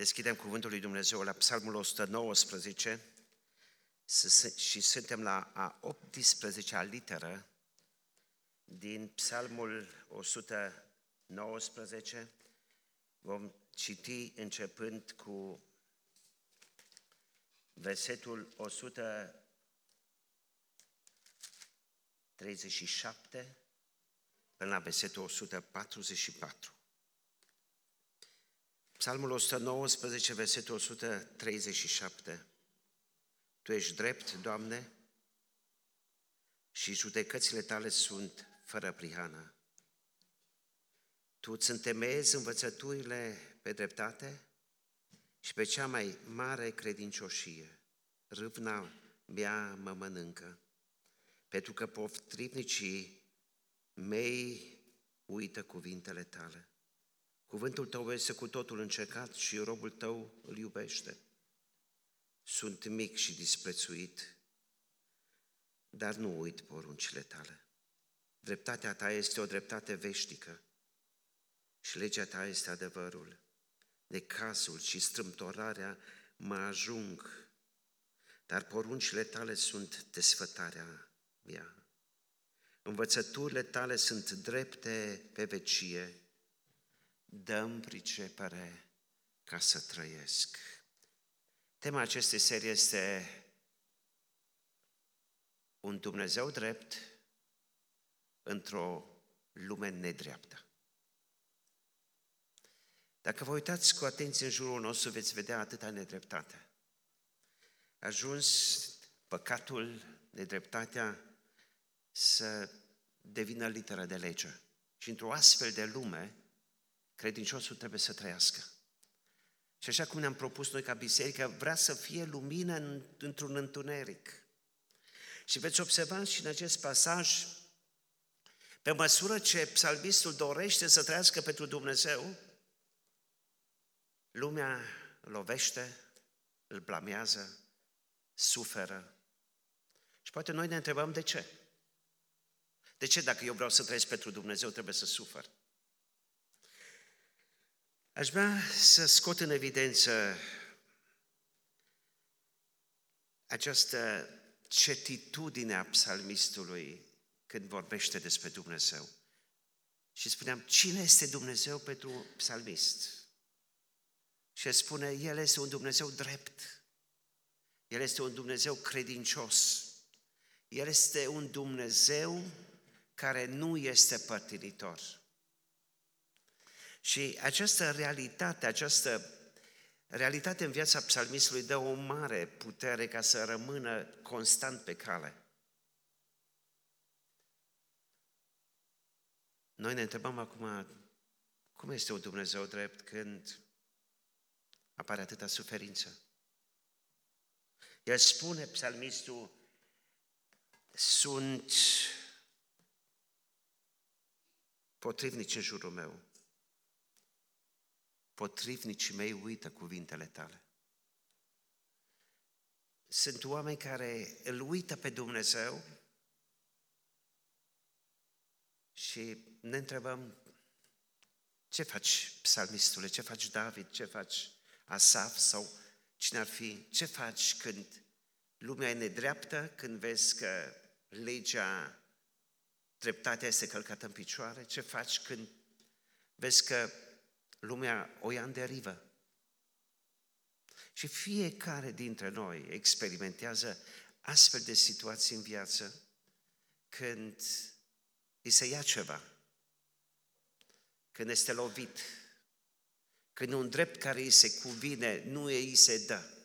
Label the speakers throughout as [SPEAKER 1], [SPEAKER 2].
[SPEAKER 1] Deschidem Cuvântul lui Dumnezeu la Psalmul 119 și suntem la a 18-a literă din Psalmul 119. Vom citi începând cu versetul 137 până la versetul 144. Psalmul 119, versetul 137. Tu ești drept, Doamne, și judecățile tale sunt fără prihană. Tu îți întemeiezi învățăturile pe dreptate și pe cea mai mare credincioșie. Râvna mea mă mănâncă, pentru că potrivnicii mei uită cuvintele tale. Cuvântul tău este cu totul încercat și robul tău îl iubește. Sunt mic și disprețuit, dar nu uit poruncile tale. Dreptatea ta este o dreptate veșnică și legea ta este adevărul. Necazul și strâmtorarea mă ajung, dar poruncile tale sunt desfătarea mea. Învățăturile tale sunt drepte pe vecie dăm pricepere ca să trăiesc. Tema acestei serii este un Dumnezeu drept într-o lume nedreaptă. Dacă vă uitați cu atenție în jurul nostru, veți vedea atâta nedreptate. A ajuns păcatul, nedreptatea să devină literă de lege. Și într-o astfel de lume, credinciosul trebuie să trăiască. Și așa cum ne-am propus noi ca biserică, vrea să fie lumină în, într-un întuneric. Și veți observa și în acest pasaj, pe măsură ce psalmistul dorește să trăiască pentru Dumnezeu, lumea lovește, îl blamează, suferă. Și poate noi ne întrebăm de ce. De ce dacă eu vreau să trăiesc pentru Dumnezeu trebuie să sufăr? Aș vrea să scot în evidență această certitudine a psalmistului când vorbește despre Dumnezeu. Și spuneam, cine este Dumnezeu pentru psalmist? Și spune, El este un Dumnezeu drept. El este un Dumnezeu credincios. El este un Dumnezeu care nu este părtinitor. Și această realitate, această realitate în viața psalmistului dă o mare putere ca să rămână constant pe cale. Noi ne întrebăm acum, cum este un Dumnezeu drept când apare atâta suferință? El spune, psalmistul, sunt potrivnici în jurul meu potrivnicii mei uită cuvintele tale. Sunt oameni care îl uită pe Dumnezeu și ne întrebăm ce faci, psalmistule, ce faci David, ce faci Asaf sau cine ar fi, ce faci când lumea e nedreaptă, când vezi că legea, dreptatea este călcată în picioare, ce faci când vezi că lumea o ia în derivă. Și fiecare dintre noi experimentează astfel de situații în viață când îi se ia ceva, când este lovit, când un drept care îi se cuvine nu îi se dă.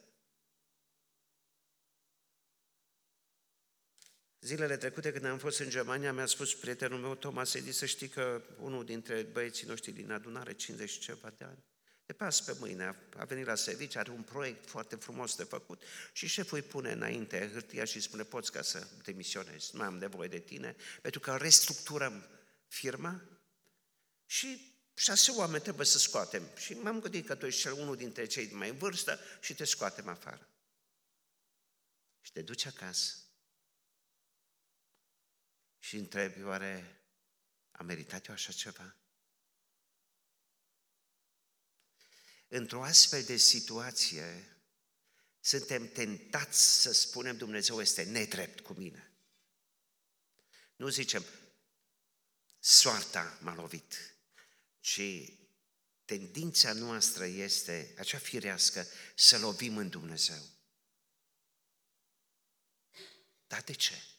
[SPEAKER 1] Zilele trecute, când am fost în Germania, mi-a spus prietenul meu, Thomas Edi, să știi că unul dintre băieții noștri din adunare, 50 ceva de ani, de pe azi pe mâine a venit la serviciu, are un proiect foarte frumos de făcut și șeful îi pune înainte hârtia și spune, poți ca să demisionezi, nu mai am nevoie de tine, pentru că restructurăm firma și șase oameni trebuie să scoatem. Și m-am gândit că tu ești cel unul dintre cei mai în vârstă și te scoatem afară. Și te duci acasă și întrebi, oare a meritat eu așa ceva? într-o astfel de situație, suntem tentați să spunem Dumnezeu este nedrept cu mine. Nu zicem, soarta m-a lovit, ci tendința noastră este, acea firească, să lovim în Dumnezeu. Dar de ce?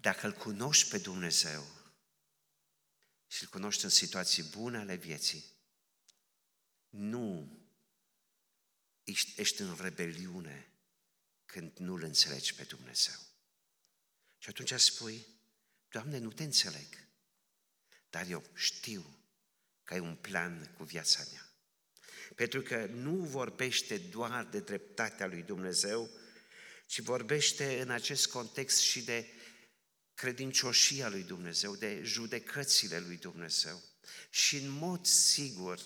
[SPEAKER 1] Dacă îl cunoști pe Dumnezeu și îl cunoști în situații bune ale vieții, nu ești, ești în rebeliune când nu îl înțelegi pe Dumnezeu. Și atunci spui, Doamne, nu te înțeleg, dar eu știu că ai un plan cu viața mea. Pentru că nu vorbește doar de dreptatea lui Dumnezeu, ci vorbește în acest context și de credincioșia lui Dumnezeu, de judecățile lui Dumnezeu. Și în mod sigur,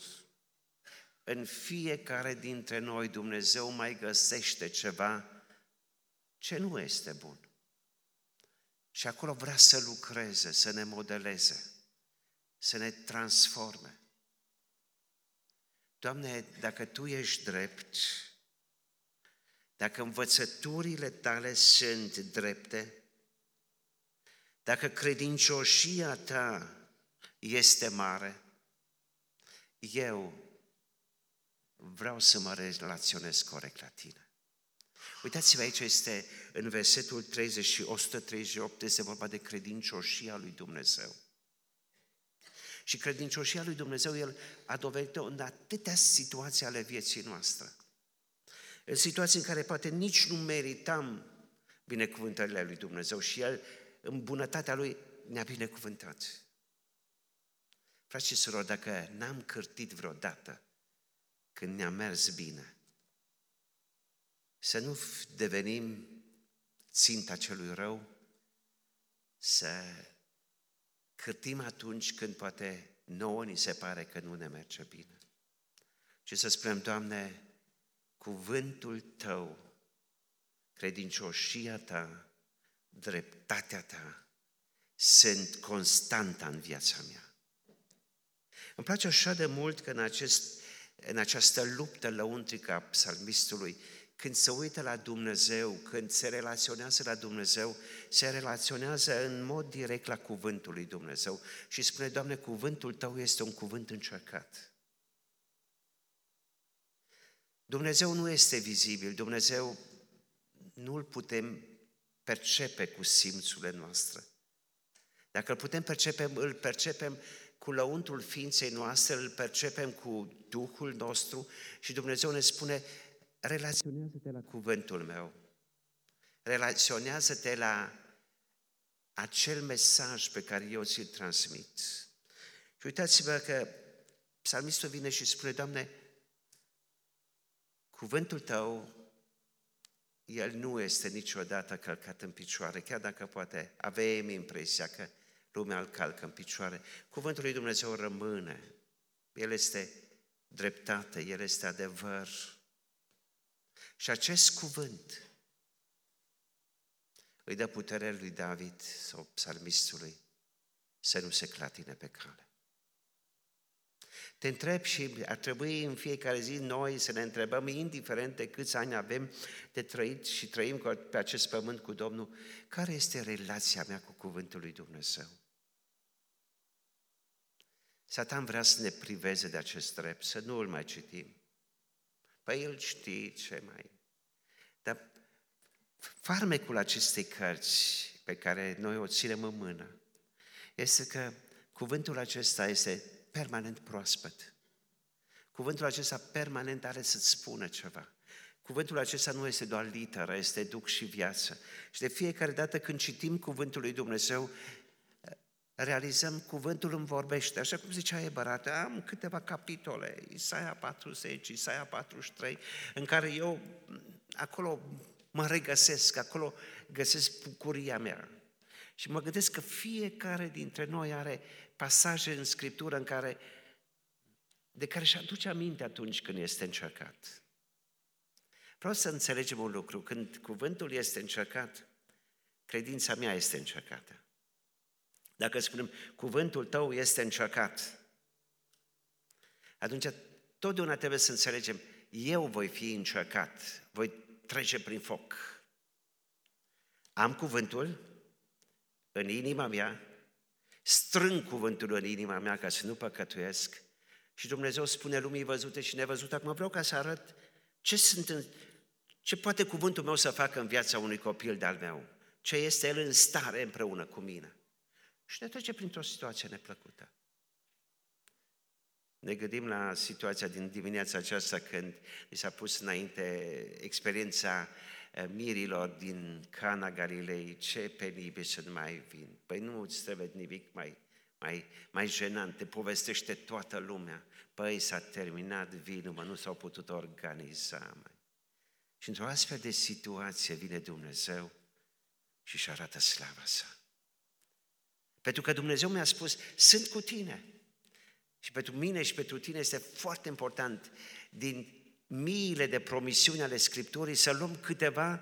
[SPEAKER 1] în fiecare dintre noi Dumnezeu mai găsește ceva ce nu este bun. Și acolo vrea să lucreze, să ne modeleze, să ne transforme. Doamne, dacă Tu ești drept, dacă învățăturile Tale sunt drepte, dacă credincioșia Ta este mare, eu vreau să mă relaționez corect la Tine. Uitați-vă aici, este în versetul 30 și 138, este vorba de credincioșia lui Dumnezeu. Și credincioșia lui Dumnezeu, El a dovedit-o în atâtea situații ale vieții noastre. În situații în care poate nici nu meritam binecuvântările lui Dumnezeu și El, în bunătatea Lui, ne-a binecuvântat. Frați și surori, dacă n-am cârtit vreodată când ne-a mers bine, să nu devenim ținta celui rău, să cârtim atunci când poate nouă ni se pare că nu ne merge bine. Și să spunem, Doamne, cuvântul Tău, credincioșia Ta, dreptatea Ta, sunt constanta în viața mea. Îmi place așa de mult că în, acest, în această luptă lăuntrică a psalmistului, când se uită la Dumnezeu, când se relaționează la Dumnezeu, se relaționează în mod direct la cuvântul lui Dumnezeu și spune, Doamne, cuvântul Tău este un cuvânt încercat. Dumnezeu nu este vizibil, Dumnezeu nu îl putem percepe cu simțurile noastre. Dacă îl putem percepe, îl percepem cu lăuntul ființei noastre, îl percepem cu Duhul nostru și Dumnezeu ne spune, relaționează-te la cuvântul meu. Relaționează-te la acel mesaj pe care eu ți-l transmit. Și uitați-vă că psalmistul vine și spune, Doamne, cuvântul Tău, el nu este niciodată călcat în picioare, chiar dacă poate avem impresia că lumea îl calcă în picioare. Cuvântul lui Dumnezeu rămâne. El este dreptate, El este adevăr. Și acest cuvânt îi dă puterea lui David sau psalmistului să nu se clatine pe cale. Te întreb și ar trebui în fiecare zi noi să ne întrebăm, indiferent de câți ani avem de trăit și trăim pe acest pământ cu Domnul, care este relația mea cu Cuvântul lui Dumnezeu? Satan vrea să ne priveze de acest drept, să nu îl mai citim. Păi el știe ce mai... Dar farmecul acestei cărți pe care noi o ținem în mână este că cuvântul acesta este permanent proaspăt. Cuvântul acesta permanent are să-ți spună ceva. Cuvântul acesta nu este doar literă, este duc și viață. Și de fiecare dată când citim cuvântul lui Dumnezeu, realizăm cuvântul îmi vorbește. Așa cum zicea Ebarat, am câteva capitole, Isaia 40, Isaia 43, în care eu acolo mă regăsesc, acolo găsesc bucuria mea. Și mă gândesc că fiecare dintre noi are pasaje în Scriptură în care, de care și aduce aminte atunci când este încercat. Vreau să înțelegem un lucru. Când cuvântul este încercat, credința mea este încercată. Dacă spunem, cuvântul tău este încercat, atunci totdeauna trebuie să înțelegem, eu voi fi încercat, voi trece prin foc. Am cuvântul în inima mea, strâng cuvântul în inima mea ca să nu păcătuiesc și Dumnezeu spune lumii văzute și nevăzute, acum vreau ca să arăt ce, sunt în, ce poate cuvântul meu să facă în viața unui copil de-al meu, ce este el în stare împreună cu mine. Și ne trece printr-o situație neplăcută. Ne gândim la situația din dimineața aceasta când mi s-a pus înainte experiența eh, mirilor din Cana Galilei, ce penibil să nu mai vin. Păi nu îți trebuie nimic mai, mai, mai jenant, te povestește toată lumea. Păi s-a terminat vinul, mă, nu s-au putut organiza mai. Și într-o astfel de situație vine Dumnezeu și își arată slava sa. Pentru că Dumnezeu mi-a spus, sunt cu tine. Și pentru mine și pentru tine este foarte important din miile de promisiuni ale Scripturii să luăm câteva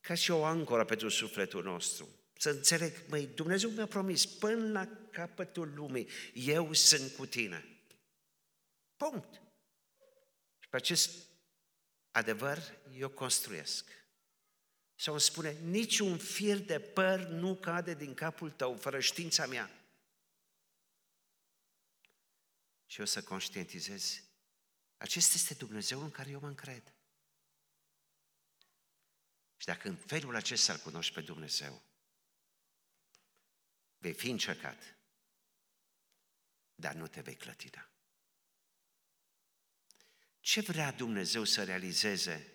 [SPEAKER 1] ca și o ancoră pentru sufletul nostru. Să înțeleg, măi, Dumnezeu mi-a promis, până la capătul lumii, eu sunt cu tine. Punct. Și pe acest adevăr eu construiesc. Sau îmi spune, niciun fir de păr nu cade din capul tău fără știința mea. Și eu să conștientizez, acesta este Dumnezeu în care eu mă încred. Și dacă în felul acesta îl cunoști pe Dumnezeu, vei fi încercat, dar nu te vei clătina. Ce vrea Dumnezeu să realizeze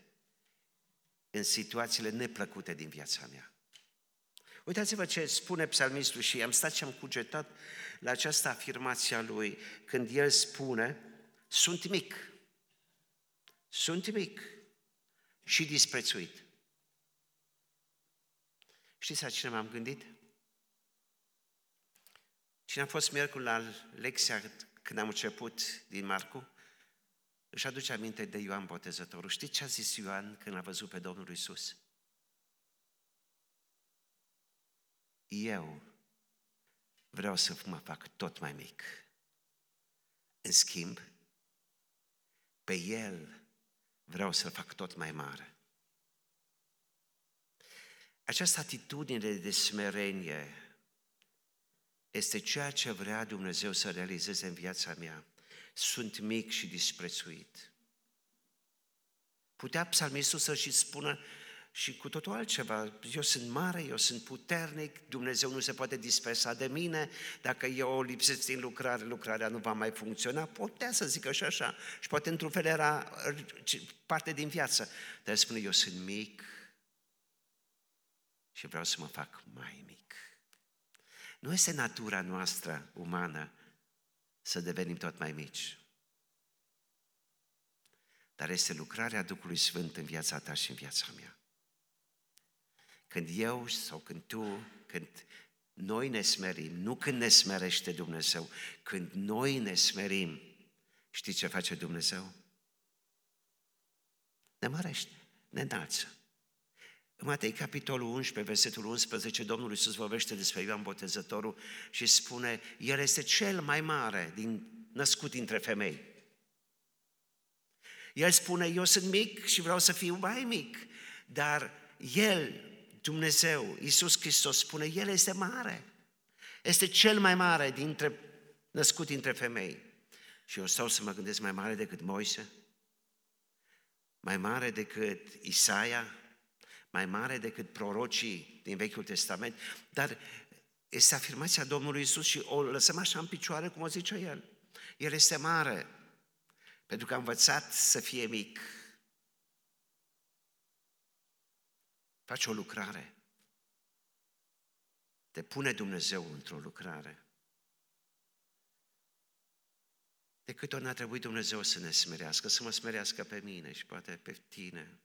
[SPEAKER 1] în situațiile neplăcute din viața mea? Uitați-vă ce spune psalmistul și am stat și am cugetat la această afirmație a lui când el spune, sunt mic, sunt mic și disprețuit. Știți la cine m-am gândit? Cine a fost miercuri la lecția când am început din Marcu, își aduce aminte de Ioan Botezătorul. Știți ce a zis Ioan când a văzut pe Domnul Isus? Eu vreau să mă fac tot mai mic. În schimb, pe El vreau să-L fac tot mai mare. Această atitudine de smerenie este ceea ce vrea Dumnezeu să realizeze în viața mea. Sunt mic și disprețuit. Putea psalmistul să și spună, și cu totul altceva. Eu sunt mare, eu sunt puternic, Dumnezeu nu se poate dispersa de mine, dacă eu lipsesc din lucrare, lucrarea nu va mai funcționa, putea să zică și așa. Și poate într-un fel era parte din viață. Dar spune, eu sunt mic și vreau să mă fac mai mic. Nu este natura noastră umană să devenim tot mai mici. Dar este lucrarea Duhului Sfânt în viața ta și în viața mea. Când eu sau când tu, când noi ne smerim, nu când ne smerește Dumnezeu, când noi ne smerim, știi ce face Dumnezeu? Ne mărește, ne înalță. În Matei, capitolul 11, versetul 11, Domnul Iisus vorbește despre Ioan Botezătorul și spune, El este cel mai mare din, născut dintre femei. El spune, eu sunt mic și vreau să fiu mai mic, dar El Dumnezeu, Iisus Hristos spune, El este mare. Este cel mai mare dintre, născut dintre femei. Și eu stau să mă gândesc mai mare decât Moise, mai mare decât Isaia, mai mare decât prorocii din Vechiul Testament, dar este afirmația Domnului Isus și o lăsăm așa în picioare, cum o zice El. El este mare, pentru că a învățat să fie mic. Faci o lucrare. Te pune Dumnezeu într-o lucrare. De câte ori n-a trebuit Dumnezeu să ne smerească, să mă smerească pe mine și poate pe tine,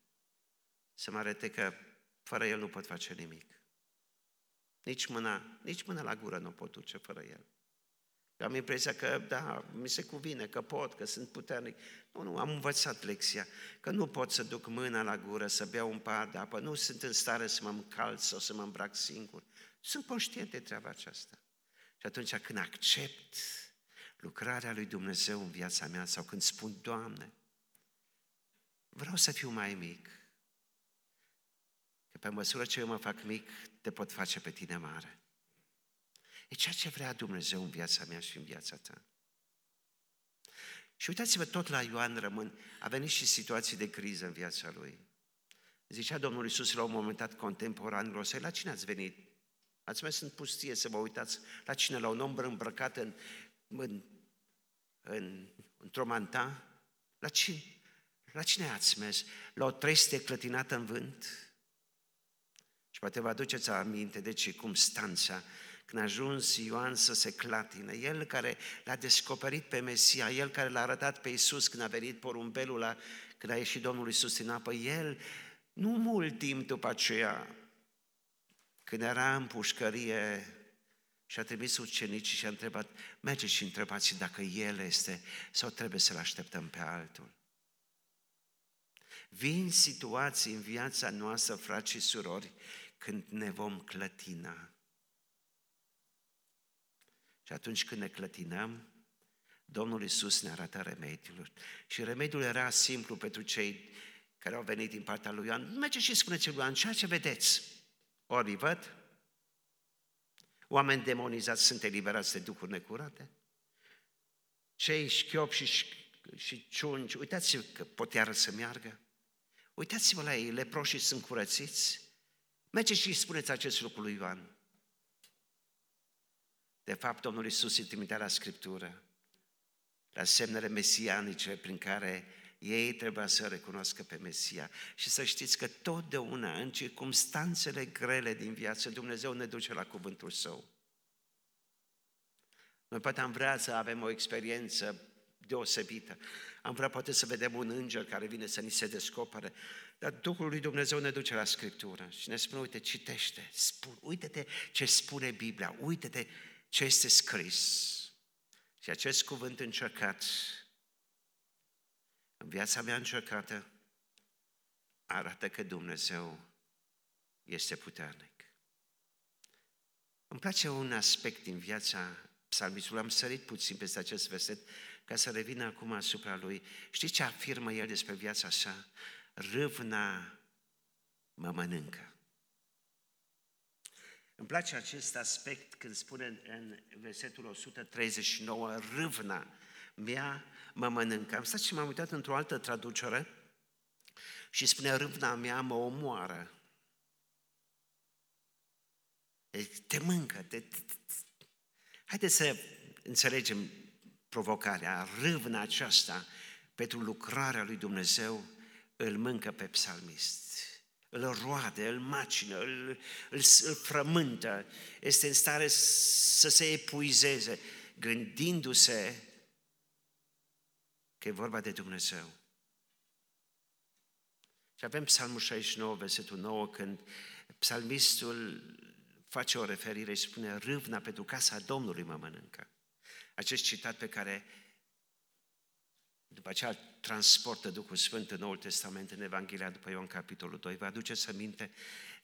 [SPEAKER 1] să mă arate că fără El nu pot face nimic. Nici mâna, nici mâna la gură nu pot duce fără El. Eu am impresia că, da, mi se cuvine, că pot, că sunt puternic. Nu, nu, am învățat lecția, că nu pot să duc mâna la gură, să beau un par de apă, nu sunt în stare să mă încalț sau să mă îmbrac singur. Sunt conștient de treaba aceasta. Și atunci când accept lucrarea lui Dumnezeu în viața mea sau când spun, Doamne, vreau să fiu mai mic, că pe măsură ce eu mă fac mic, te pot face pe tine mare. E ceea ce vrea Dumnezeu în viața mea și în viața ta. Și uitați-vă, tot la Ioan rămân, a venit și situații de criză în viața lui. Zicea Domnul Iisus la un moment dat contemporanilor săi, la cine ați venit? Ați mers în pustie să vă uitați la cine? La un om îmbrăcat în, în, în, într-o manta? La cine? La cine ați mers? La o trestie clătinată în vânt? Și poate vă aduceți aminte de circumstanța când a ajuns Ioan să se clatine, el care l-a descoperit pe Mesia, el care l-a arătat pe Iisus când a venit porumbelul la, când a ieșit Domnul Iisus din apă, el, nu mult timp după aceea, când era în pușcărie și a trimis ucenicii și a întrebat, mergeți și întrebați dacă El este sau trebuie să-L așteptăm pe altul. Vin situații în viața noastră, frați și surori, când ne vom clătina. Și atunci când ne clătinăm, Domnul Iisus ne arată remediul. Și remediul era simplu pentru cei care au venit din partea lui Ioan. Mergeți și spuneți lui Ioan, ceea ce vedeți. Ori îi văd, oameni demonizați sunt eliberați de duhuri necurate, cei șchiopi și, și ciungi, uitați-vă că pot iară să meargă, uitați-vă la ei, leproșii sunt curățiți, mergeți și spuneți acest lucru lui Ioan. De fapt, Domnul Iisus îi trimitea la Scriptură, la semnele mesianice prin care ei trebuia să recunoască pe Mesia. Și să știți că totdeauna, în circumstanțele grele din viață, Dumnezeu ne duce la cuvântul Său. Noi poate am vrea să avem o experiență deosebită. Am vrea poate să vedem un înger care vine să ni se descopere, dar Duhul lui Dumnezeu ne duce la Scriptură și ne spune, uite, citește, spun, uite-te ce spune Biblia, uite-te ce este scris. Și acest cuvânt încercat, în viața mea încercată, arată că Dumnezeu este puternic. Îmi place un aspect din viața psalmistului, am sărit puțin peste acest verset ca să revin acum asupra lui. Știți ce afirmă el despre viața sa? Râvna mă mănâncă. Îmi place acest aspect când spune în versetul 139, râvna mea mă mănâncă. Am stat și m-am uitat într-o altă traducere și spune râvna mea mă omoară. Te mâncă. Te... Haideți să înțelegem provocarea. Râvna aceasta pentru lucrarea lui Dumnezeu îl mâncă pe psalmist îl roade, îl macină, îl, îl, îl frământă, este în stare să se epuizeze, gândindu-se că e vorba de Dumnezeu. Și avem Psalmul 69, versetul 9, când psalmistul face o referire și spune râvna pentru casa Domnului mă mănâncă. Acest citat pe care după aceea transportă Duhul Sfânt în Noul Testament, în Evanghelia după Ioan, capitolul 2. Vă aduceți aminte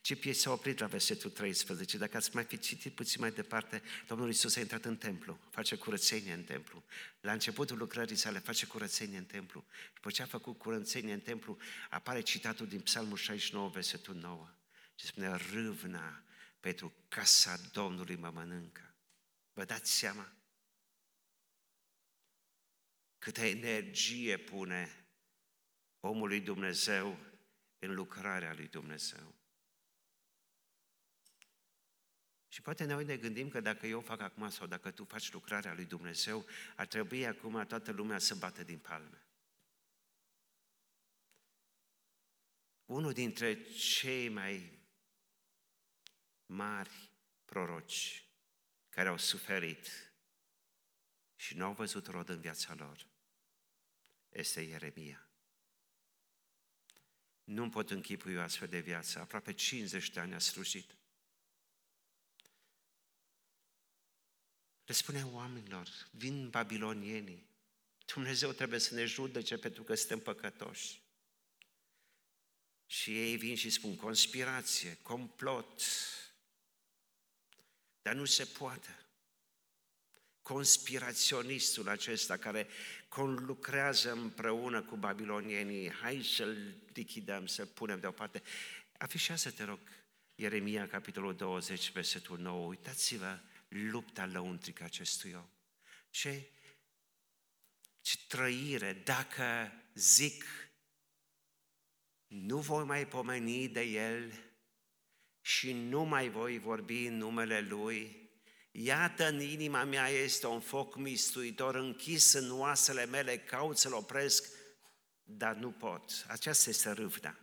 [SPEAKER 1] ce piesă s-a oprit la versetul 13. Dacă ați mai fi citit puțin mai departe, Domnul Iisus a intrat în templu, face curățenie în templu. La începutul lucrării sale face curățenie în templu. După ce a făcut curățenie în templu, apare citatul din Psalmul 69, versetul 9. Ce spune, râvna pentru casa Domnului mă mănâncă. Vă dați seama? Câtă energie pune omul lui Dumnezeu în lucrarea lui Dumnezeu. Și poate noi ne gândim că dacă eu fac acum sau dacă tu faci lucrarea lui Dumnezeu, ar trebui acum toată lumea să bată din palme. Unul dintre cei mai mari proroci care au suferit și nu au văzut rod în viața lor este Ieremia. Nu pot închipui o astfel de viață. Aproape 50 de ani a slujit. Le spune oamenilor, vin babilonienii, Dumnezeu trebuie să ne judece pentru că suntem păcătoși. Și ei vin și spun conspirație, complot, dar nu se poate. Conspiraționistul acesta care conlucrează împreună cu babilonienii, hai să-l lichidăm, să-l punem deoparte. Afișează, te rog, Ieremia, capitolul 20, versetul 9. Uitați-vă lupta lăuntrică acestui om. Ce, ce trăire, dacă zic, nu voi mai pomeni de el și nu mai voi vorbi în numele lui, Iată, în inima mea este un foc mistuitor închis în oasele mele, caut să-l opresc, dar nu pot. Aceasta este râvna.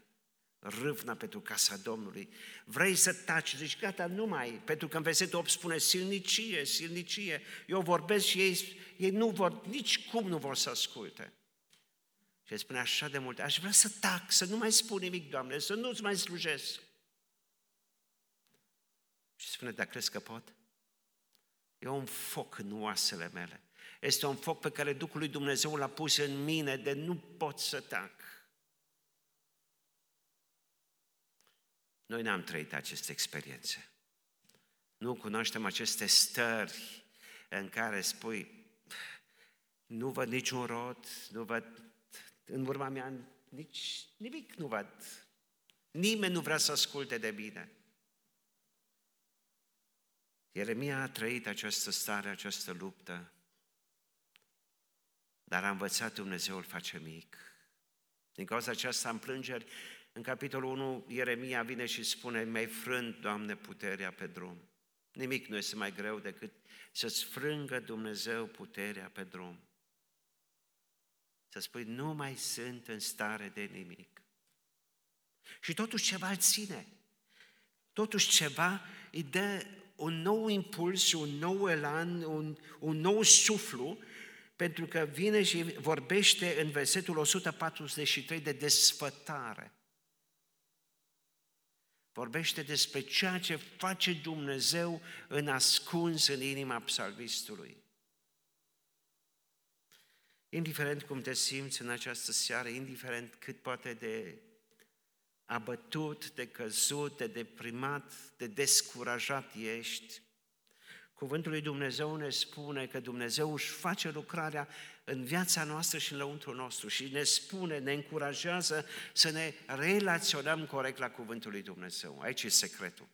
[SPEAKER 1] Râvna pentru casa Domnului. Vrei să taci, zici, gata, nu mai, pentru că în versetul 8 spune silnicie, silnicie. Eu vorbesc și ei, ei nu vor, nici cum nu vor să asculte. Și spune așa de mult, aș vrea să tac, să nu mai spun nimic, Doamne, să nu-ți mai slujesc. Și spune, dar crezi că pot? E un foc în oasele mele. Este un foc pe care Duhul lui Dumnezeu l-a pus în mine de nu pot să tac. Noi n-am trăit aceste experiențe. Nu cunoaștem aceste stări în care spui, nu văd niciun rod, nu văd în urma mea nici nimic nu văd. Nimeni nu vrea să asculte de bine. Ieremia a trăit această stare, această luptă, dar a învățat Dumnezeu îl face mic. Din cauza aceasta am plângeri. În capitolul 1, Ieremia vine și spune, mi-ai frânt, Doamne, puterea pe drum. Nimic nu este mai greu decât să-ți frângă Dumnezeu puterea pe drum. Să spui, nu mai sunt în stare de nimic. Și totuși ceva îl ține. Totuși ceva îi dă un nou impuls și un nou elan, un, un nou suflu, pentru că vine și vorbește în versetul 143 de desfătare. Vorbește despre ceea ce face Dumnezeu în ascuns în inima psalmistului. Indiferent cum te simți în această seară, indiferent cât poate de abătut, de căzut, de deprimat, de descurajat ești, Cuvântul lui Dumnezeu ne spune că Dumnezeu își face lucrarea în viața noastră și în lăuntru nostru și ne spune, ne încurajează să ne relaționăm corect la Cuvântul lui Dumnezeu. Aici e secretul.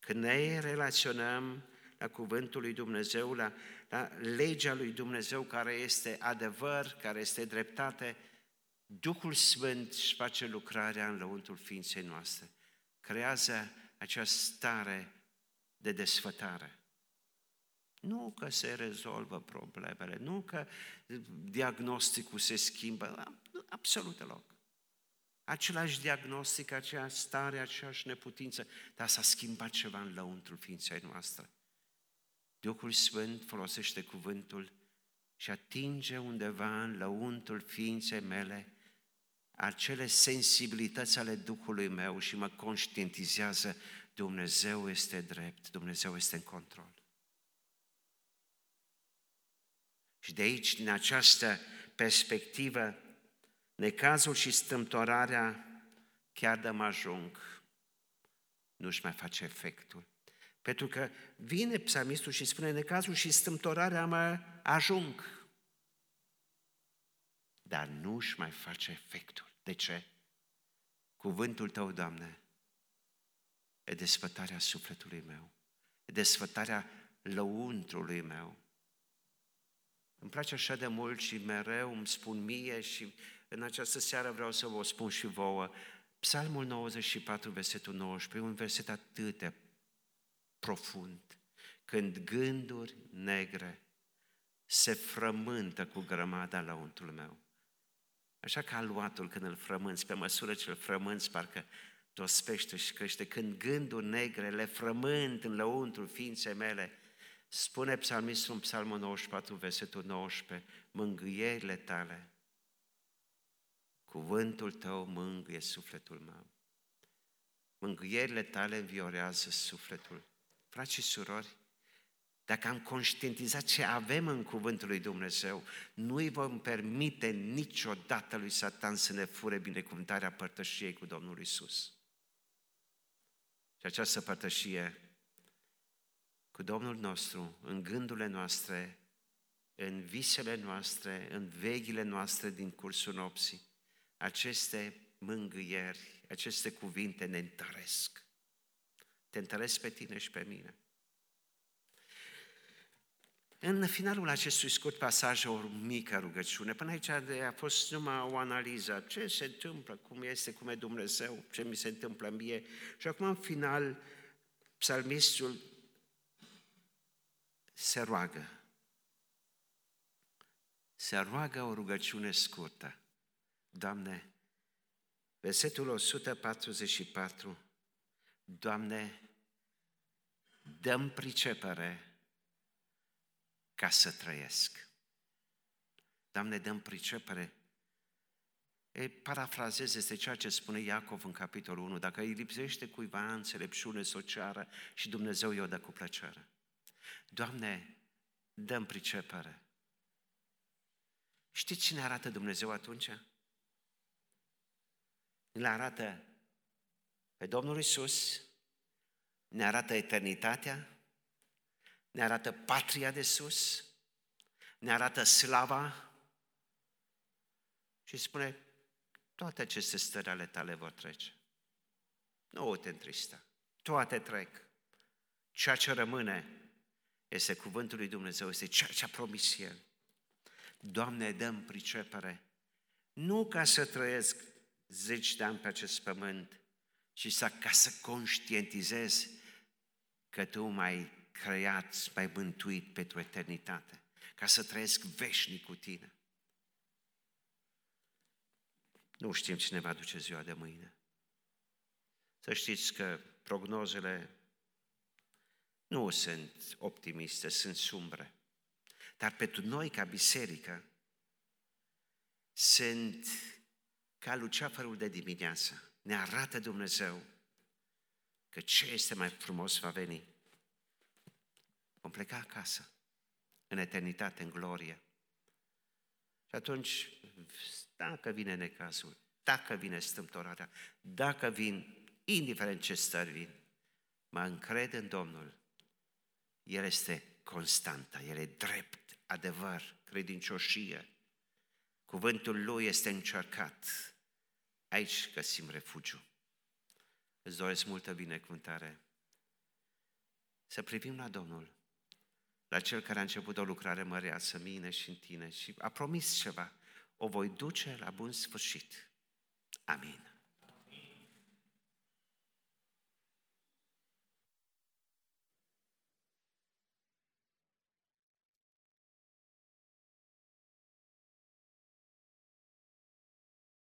[SPEAKER 1] Când ne relaționăm la Cuvântul lui Dumnezeu, la, la legea lui Dumnezeu care este adevăr, care este dreptate, Duhul Sfânt își face lucrarea în lăuntul ființei noastre. Creează această stare de desfătare. Nu că se rezolvă problemele, nu că diagnosticul se schimbă, absolut deloc. Același diagnostic, aceeași stare, aceeași neputință, dar s-a schimbat ceva în lăuntul ființei noastre. Duhul Sfânt folosește cuvântul și atinge undeva în lăuntul ființei mele acele sensibilități ale Duhului meu și mă conștientizează Dumnezeu este drept, Dumnezeu este în control. Și de aici, din această perspectivă, necazul și stâmtorarea chiar de mă ajung, nu-și mai face efectul. Pentru că vine psalmistul și spune, necazul și stâmtorarea mă ajung dar nu își mai face efectul. De ce? Cuvântul Tău, Doamne, e desfătarea sufletului meu, e desfătarea lăuntrului meu. Îmi place așa de mult și mereu îmi spun mie și în această seară vreau să vă spun și vouă. Psalmul 94, versetul 19, un verset atât de profund. Când gânduri negre se frământă cu grămada la untul meu. Așa ca aluatul când îl frămânți, pe măsură ce îl frămânți, parcă dospește și crește. Când gânduri negre le frământ în lăuntru ființei mele, spune psalmistul în psalmul 94, versetul 19, mângâierile tale, cuvântul tău mângâie sufletul meu. Mângâierile tale înviorează sufletul. Frați și surori, dacă am conștientizat ce avem în Cuvântul lui Dumnezeu, nu îi vom permite niciodată lui Satan să ne fure binecuvântarea părtășiei cu Domnul Isus. Și această părtășie cu Domnul nostru, în gândurile noastre, în visele noastre, în veghile noastre din cursul nopții. Aceste mângâieri, aceste cuvinte ne întăresc. Te întăresc pe tine și pe mine. În finalul acestui scurt pasaj, o mică rugăciune. Până aici a fost numai o analiză. Ce se întâmplă, cum este, cum e Dumnezeu, ce mi se întâmplă mie. Și acum, în final, psalmistul se roagă. Se roagă o rugăciune scurtă. Doamne, versetul 144, Doamne, dăm pricepere ca să trăiesc. Doamne, dăm pricepere. E, parafrazez, este ceea ce spune Iacov în capitolul 1. Dacă îi lipsește cuiva înțelepciune socială și Dumnezeu i-o dă cu plăcere. Doamne, dăm pricepere. Știți cine arată Dumnezeu atunci? Ne arată pe Domnul Isus, ne arată eternitatea, ne arată patria de sus, ne arată slava și spune, toate aceste stări ale tale vor trece. Nu te întrista. Toate trec. Ceea ce rămâne este cuvântul lui Dumnezeu, este ceea ce a promis El. Doamne, dăm pricepere, nu ca să trăiesc zeci de ani pe acest pământ, ci să, ca să conștientizez că Tu mai creat, mai mântuit pentru eternitate, ca să trăiesc veșnic cu tine. Nu știm cine va duce ziua de mâine. Să știți că prognozele nu sunt optimiste, sunt sumbre. Dar pentru noi, ca biserică, sunt ca luceafărul de dimineață. Ne arată Dumnezeu că ce este mai frumos va veni. Vom pleca acasă, în eternitate, în glorie. Și atunci, dacă vine necazul, dacă vine stâmtorarea, dacă vin, indiferent ce stări vin, mă încred în Domnul. El este constantă, El e drept, adevăr, credincioșie. Cuvântul Lui este încercat. Aici găsim refugiu. Îți doresc multă binecuvântare. Să privim la Domnul la Cel care a început o lucrare măreață, mine și în tine și a promis ceva, o voi duce la bun sfârșit. Amin.